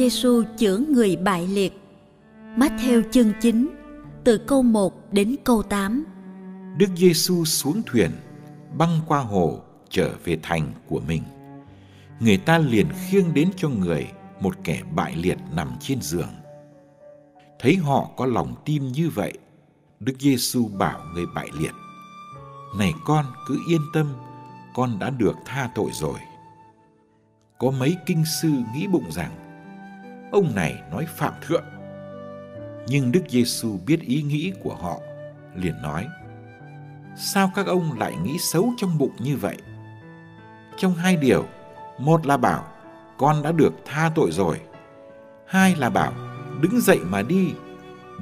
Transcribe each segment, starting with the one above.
Giêsu chữa người bại liệt. Matthew chương 9, từ câu 1 đến câu 8. Đức Giêsu xuống thuyền, băng qua hồ trở về thành của mình. Người ta liền khiêng đến cho người một kẻ bại liệt nằm trên giường. Thấy họ có lòng tin như vậy, Đức Giêsu bảo người bại liệt: "Này con, cứ yên tâm, con đã được tha tội rồi." Có mấy kinh sư nghĩ bụng rằng ông này nói phạm thượng. Nhưng Đức Giêsu biết ý nghĩ của họ, liền nói: Sao các ông lại nghĩ xấu trong bụng như vậy? Trong hai điều, một là bảo con đã được tha tội rồi, hai là bảo đứng dậy mà đi,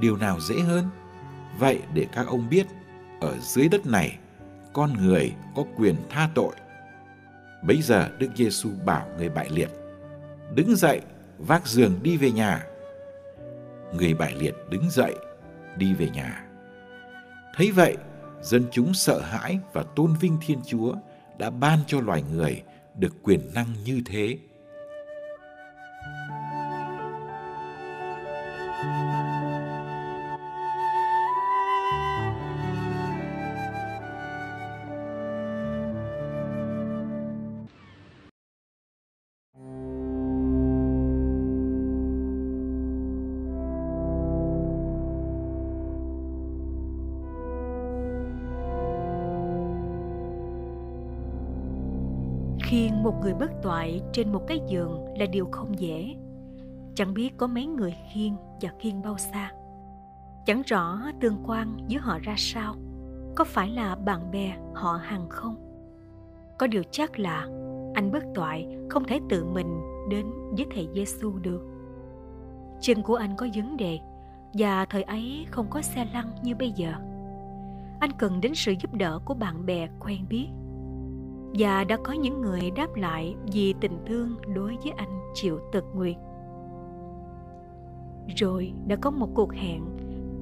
điều nào dễ hơn? Vậy để các ông biết, ở dưới đất này, con người có quyền tha tội. Bấy giờ Đức Giêsu bảo người bại liệt: đứng dậy vác giường đi về nhà. Người bại liệt đứng dậy, đi về nhà. Thấy vậy, dân chúng sợ hãi và tôn vinh Thiên Chúa đã ban cho loài người được quyền năng như thế. Khiêng một người bất toại trên một cái giường là điều không dễ. Chẳng biết có mấy người khiêng và khiêng bao xa. Chẳng rõ tương quan giữa họ ra sao. Có phải là bạn bè họ hàng không? Có điều chắc là anh bất toại không thể tự mình đến với thầy Giêsu được. Chân của anh có vấn đề và thời ấy không có xe lăn như bây giờ. Anh cần đến sự giúp đỡ của bạn bè quen biết và đã có những người đáp lại vì tình thương đối với anh chịu tật nguyện. Rồi đã có một cuộc hẹn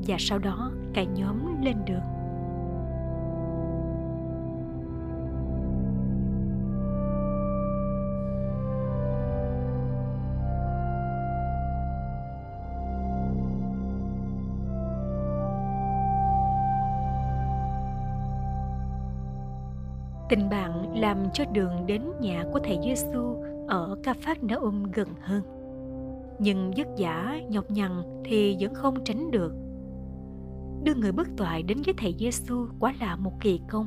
và sau đó cả nhóm lên đường. Tình bạn làm cho đường đến nhà của thầy Giêsu ở Ca Phát Nã Um gần hơn. Nhưng vất vả nhọc nhằn thì vẫn không tránh được. Đưa người bất toại đến với thầy Giêsu quả là một kỳ công.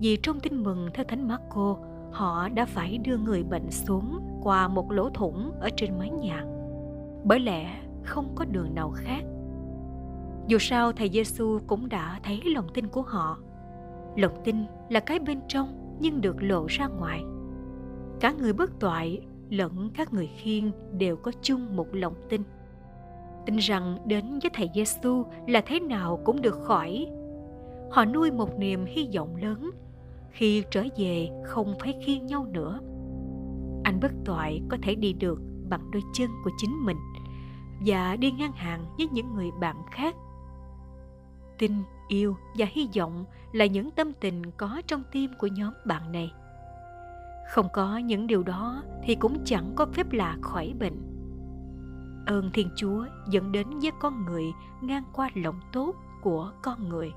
Vì trong tin mừng theo Thánh Marco, họ đã phải đưa người bệnh xuống qua một lỗ thủng ở trên mái nhà. Bởi lẽ không có đường nào khác. Dù sao thầy Giêsu cũng đã thấy lòng tin của họ lòng tin là cái bên trong nhưng được lộ ra ngoài. Cả người bất toại lẫn các người khiên đều có chung một lòng tin. Tin rằng đến với thầy Giêsu là thế nào cũng được khỏi. Họ nuôi một niềm hy vọng lớn. Khi trở về không phải khiêng nhau nữa. Anh bất toại có thể đi được bằng đôi chân của chính mình và đi ngang hàng với những người bạn khác. Tin yêu và hy vọng là những tâm tình có trong tim của nhóm bạn này. Không có những điều đó thì cũng chẳng có phép lạ khỏi bệnh. Ơn thiên chúa dẫn đến với con người ngang qua lòng tốt của con người.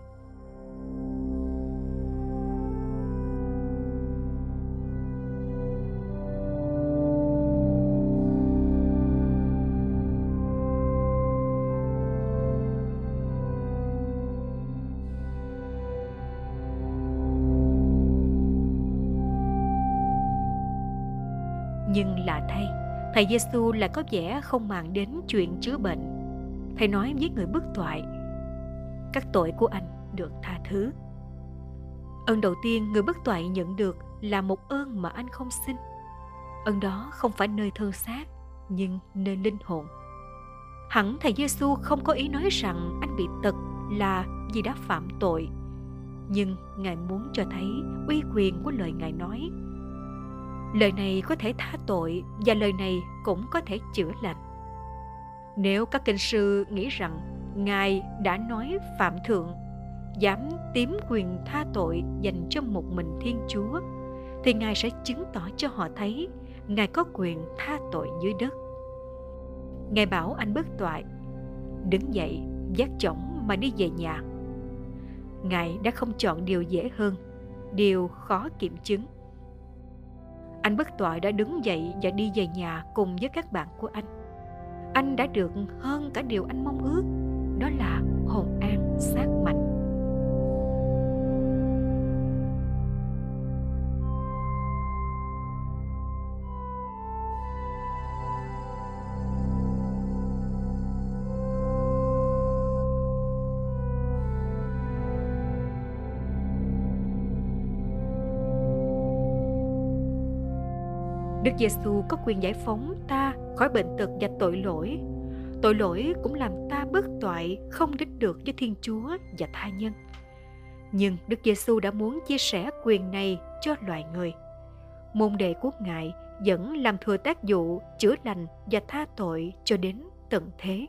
Nhưng lạ thay, Thầy Giêsu lại có vẻ không màng đến chuyện chữa bệnh. Thầy nói với người bức toại, các tội của anh được tha thứ. Ơn đầu tiên người bất toại nhận được là một ơn mà anh không xin. Ơn đó không phải nơi thân xác, nhưng nơi linh hồn. Hẳn thầy Giêsu không có ý nói rằng anh bị tật là vì đã phạm tội. Nhưng Ngài muốn cho thấy uy quyền của lời Ngài nói lời này có thể tha tội và lời này cũng có thể chữa lành. Nếu các kinh sư nghĩ rằng ngài đã nói phạm thượng, dám tiếm quyền tha tội dành cho một mình thiên chúa, thì ngài sẽ chứng tỏ cho họ thấy ngài có quyền tha tội dưới đất. Ngài bảo anh bất toại, đứng dậy giác chổng mà đi về nhà. Ngài đã không chọn điều dễ hơn, điều khó kiểm chứng anh bất toại đã đứng dậy và đi về nhà cùng với các bạn của anh. Anh đã được hơn cả điều anh mong ước, đó là hồn an xác mạnh. Giêsu có quyền giải phóng ta khỏi bệnh tật và tội lỗi. Tội lỗi cũng làm ta bất toại, không đến được với Thiên Chúa và tha nhân. Nhưng Đức Giêsu đã muốn chia sẻ quyền này cho loài người. Môn đệ của Ngài vẫn làm thừa tác vụ chữa lành và tha tội cho đến tận thế.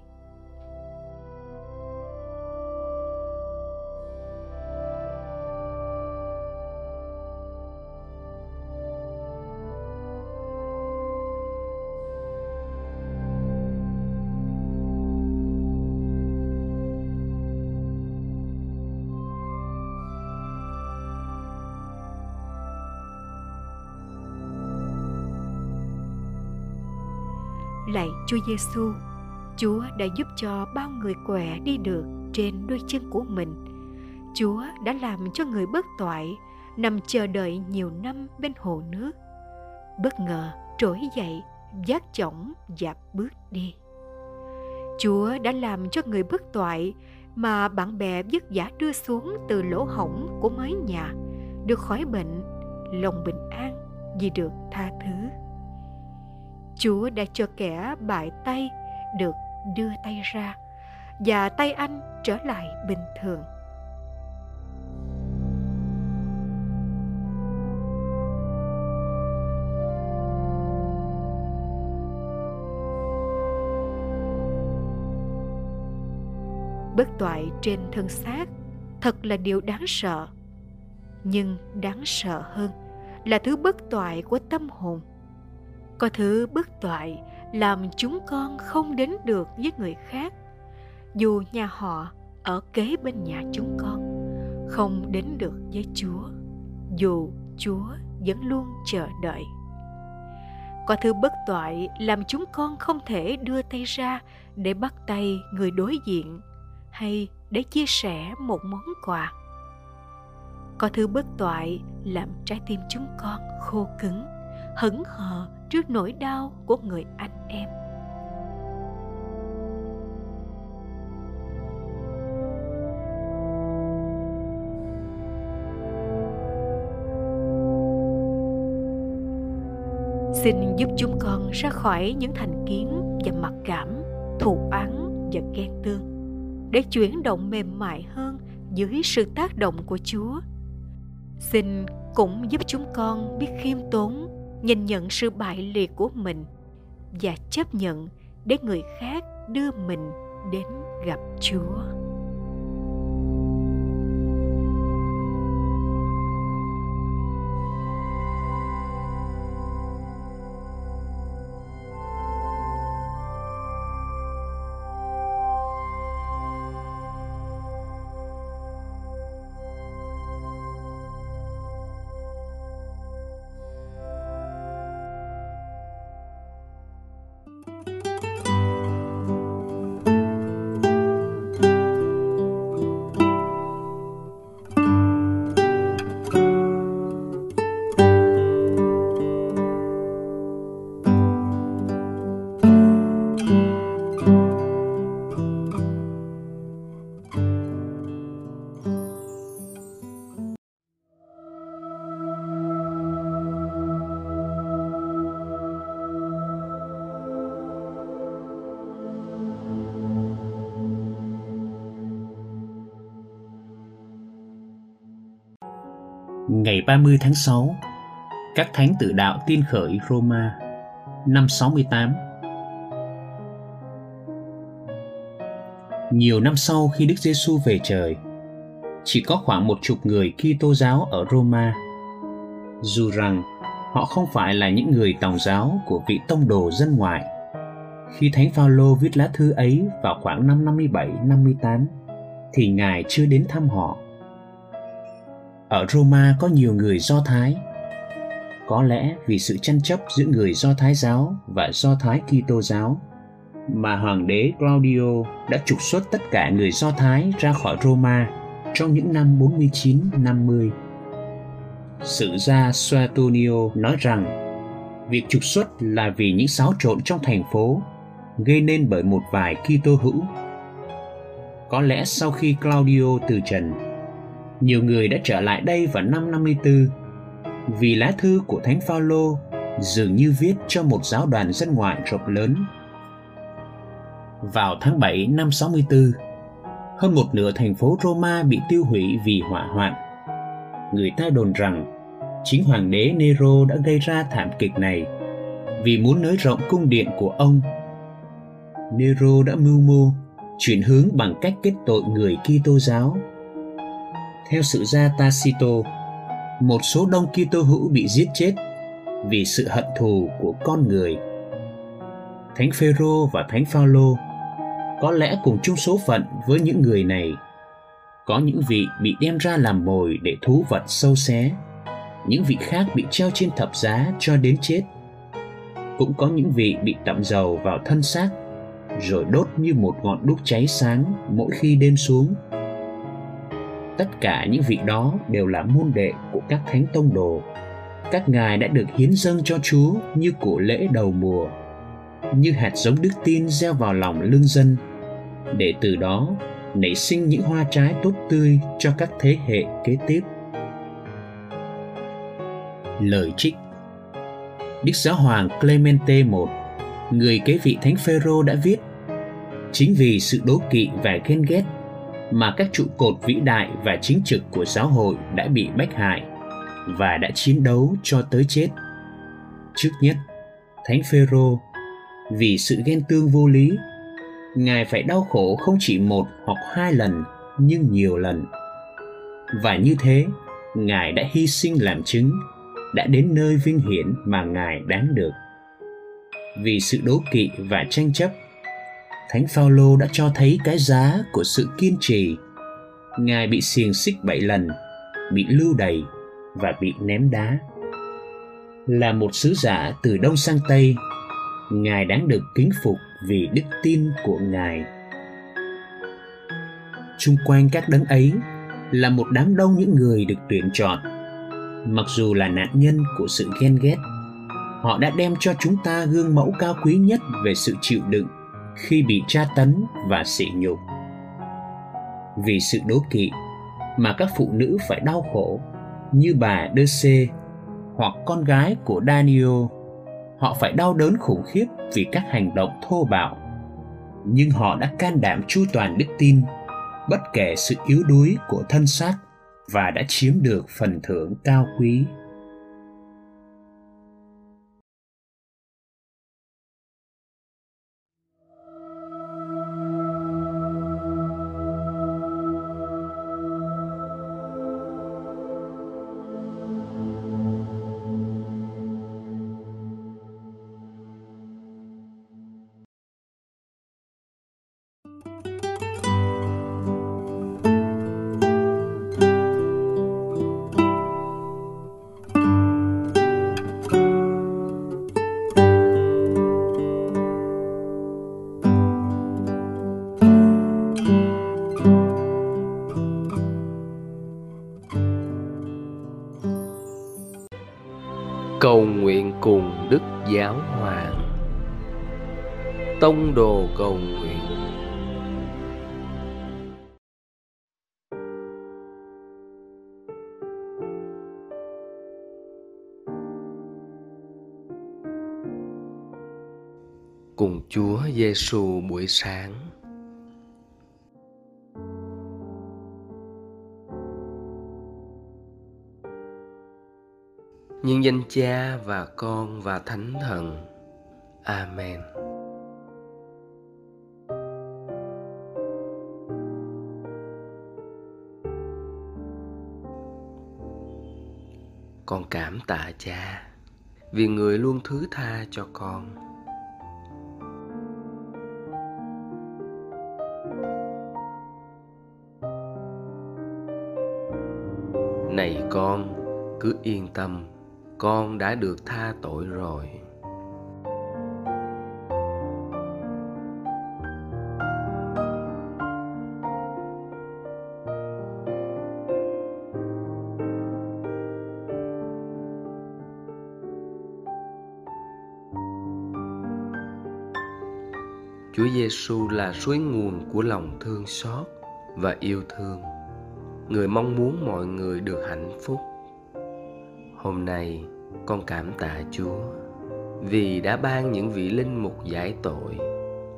Chúa Giêsu, Chúa đã giúp cho bao người quẻ đi được trên đôi chân của mình. Chúa đã làm cho người bất toại nằm chờ đợi nhiều năm bên hồ nước. Bất ngờ trỗi dậy, giác chỏng dạp bước đi. Chúa đã làm cho người bất toại mà bạn bè vất vả đưa xuống từ lỗ hổng của mái nhà được khỏi bệnh, lòng bình an vì được tha thứ. Chúa đã cho kẻ bại tay được đưa tay ra, và tay anh trở lại bình thường. Bất toại trên thân xác thật là điều đáng sợ. Nhưng đáng sợ hơn là thứ bất toại của tâm hồn có thứ bất toại làm chúng con không đến được với người khác. Dù nhà họ ở kế bên nhà chúng con, không đến được với chúa, dù chúa vẫn luôn chờ đợi. Có thứ bất toại làm chúng con không thể đưa tay ra để bắt tay người đối diện hay để chia sẻ một món quà. Có thứ bất toại làm trái tim chúng con khô cứng, hững hờ trước nỗi đau của người anh em. Xin giúp chúng con ra khỏi những thành kiến và mặc cảm, thù oán và ghen tương, để chuyển động mềm mại hơn dưới sự tác động của chúa. Xin cũng giúp chúng con biết khiêm tốn nhìn nhận sự bại liệt của mình và chấp nhận để người khác đưa mình đến gặp chúa. 30 tháng 6, các thánh tự đạo tin khởi Roma, năm 68. Nhiều năm sau khi Đức Giêsu về trời, chỉ có khoảng một chục người Kitô giáo ở Roma. Dù rằng họ không phải là những người tòng giáo của vị tông đồ dân ngoại. Khi Thánh Phaolô viết lá thư ấy vào khoảng năm 57-58 thì Ngài chưa đến thăm họ. Ở Roma có nhiều người Do Thái. Có lẽ vì sự tranh chấp giữa người Do Thái giáo và Do Thái Kitô giáo mà hoàng đế Claudio đã trục xuất tất cả người Do Thái ra khỏi Roma trong những năm 49-50. Sử gia Suetonio nói rằng việc trục xuất là vì những xáo trộn trong thành phố gây nên bởi một vài Kitô hữu. Có lẽ sau khi Claudio từ trần, nhiều người đã trở lại đây vào năm 54 vì lá thư của Thánh Phaolô dường như viết cho một giáo đoàn dân ngoại rộng lớn. Vào tháng 7 năm 64, hơn một nửa thành phố Roma bị tiêu hủy vì hỏa hoạn. Người ta đồn rằng chính hoàng đế Nero đã gây ra thảm kịch này vì muốn nới rộng cung điện của ông. Nero đã mưu mô chuyển hướng bằng cách kết tội người Kitô giáo. Theo sự gia Tacito, một số đông Kitô hữu bị giết chết vì sự hận thù của con người. Thánh Phêrô và Thánh Phaolô có lẽ cùng chung số phận với những người này. Có những vị bị đem ra làm mồi để thú vật sâu xé những vị khác bị treo trên thập giá cho đến chết. Cũng có những vị bị tẩm dầu vào thân xác rồi đốt như một ngọn đuốc cháy sáng mỗi khi đêm xuống tất cả những vị đó đều là môn đệ của các thánh tông đồ. Các ngài đã được hiến dâng cho chúa như của lễ đầu mùa như hạt giống đức tin gieo vào lòng lương dân. Để từ đó nảy sinh những hoa trái tốt tươi cho các thế hệ kế tiếp. Lời trích. Đức Giáo Hoàng Clemente I, người kế vị Thánh Phêrô đã viết Chính vì sự đố kỵ và ghen ghét mà các trụ cột vĩ đại và chính trực của giáo hội đã bị bách hại và đã chiến đấu cho tới chết. Trước nhất, Thánh Phêrô vì sự ghen tương vô lý ngài phải đau khổ không chỉ một hoặc hai lần nhưng nhiều lần và như thế ngài đã hy sinh làm chứng đã đến nơi vinh hiển mà ngài đáng được vì sự đố kỵ và tranh chấp thánh phaolô đã cho thấy cái giá của sự kiên trì. Ngài bị xiềng xích bảy lần, bị lưu đày và bị ném đá. Là một sứ giả từ đông sang tây, ngài đáng được kính phục vì đức tin của ngài. Trung quanh các đấng ấy là một đám đông những người được tuyển chọn. Mặc dù là nạn nhân của sự ghen ghét, họ đã đem cho chúng ta gương mẫu cao quý nhất về sự chịu đựng khi bị tra tấn và sỉ nhục. Vì sự đố kỵ mà các phụ nữ phải đau khổ như bà Đơ Xê hoặc con gái của Daniel, họ phải đau đớn khủng khiếp vì các hành động thô bạo. Nhưng họ đã can đảm chu toàn đức tin, bất kể sự yếu đuối của thân xác và đã chiếm được phần thưởng cao quý. Tông đồ cầu nguyện cùng Chúa Giêsu buổi sáng nhân danh Cha và Con và Thánh Thần. Amen. Con cảm tạ Cha vì người luôn thứ tha cho con. Này con, cứ yên tâm, con đã được tha tội rồi. Chúa Giêsu là suối nguồn của lòng thương xót và yêu thương. Người mong muốn mọi người được hạnh phúc. Hôm nay, con cảm tạ Chúa vì đã ban những vị linh mục giải tội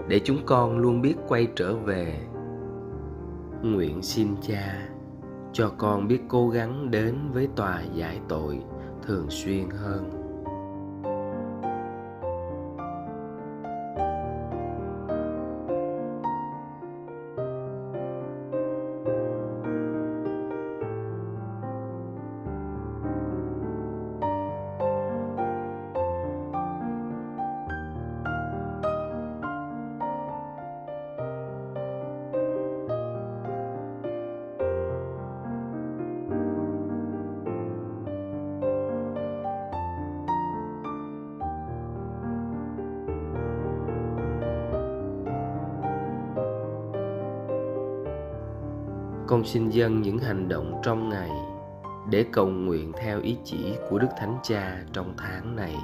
để chúng con luôn biết quay trở về. Nguyện xin Cha cho con biết cố gắng đến với tòa giải tội thường xuyên hơn. Con xin dâng những hành động trong ngày để cầu nguyện theo ý chỉ của Đức Thánh Cha trong tháng này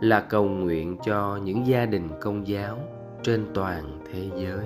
là cầu nguyện cho những gia đình công giáo trên toàn thế giới.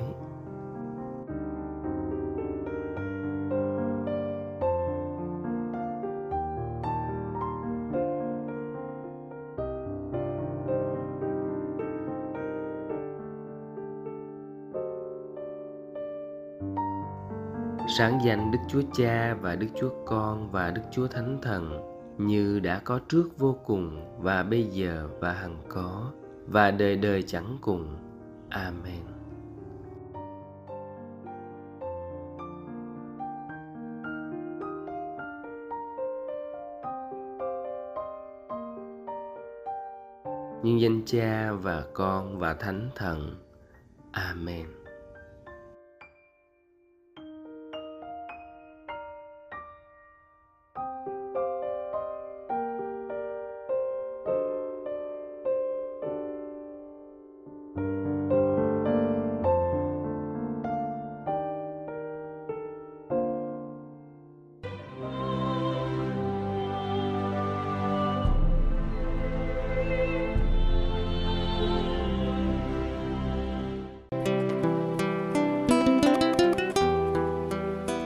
Sáng danh Đức Chúa Cha và Đức Chúa Con và Đức Chúa Thánh Thần như đã có trước vô cùng và bây giờ và hằng có và đời đời chẳng cùng. Amen. nhân danh Cha và Con và Thánh Thần. Amen.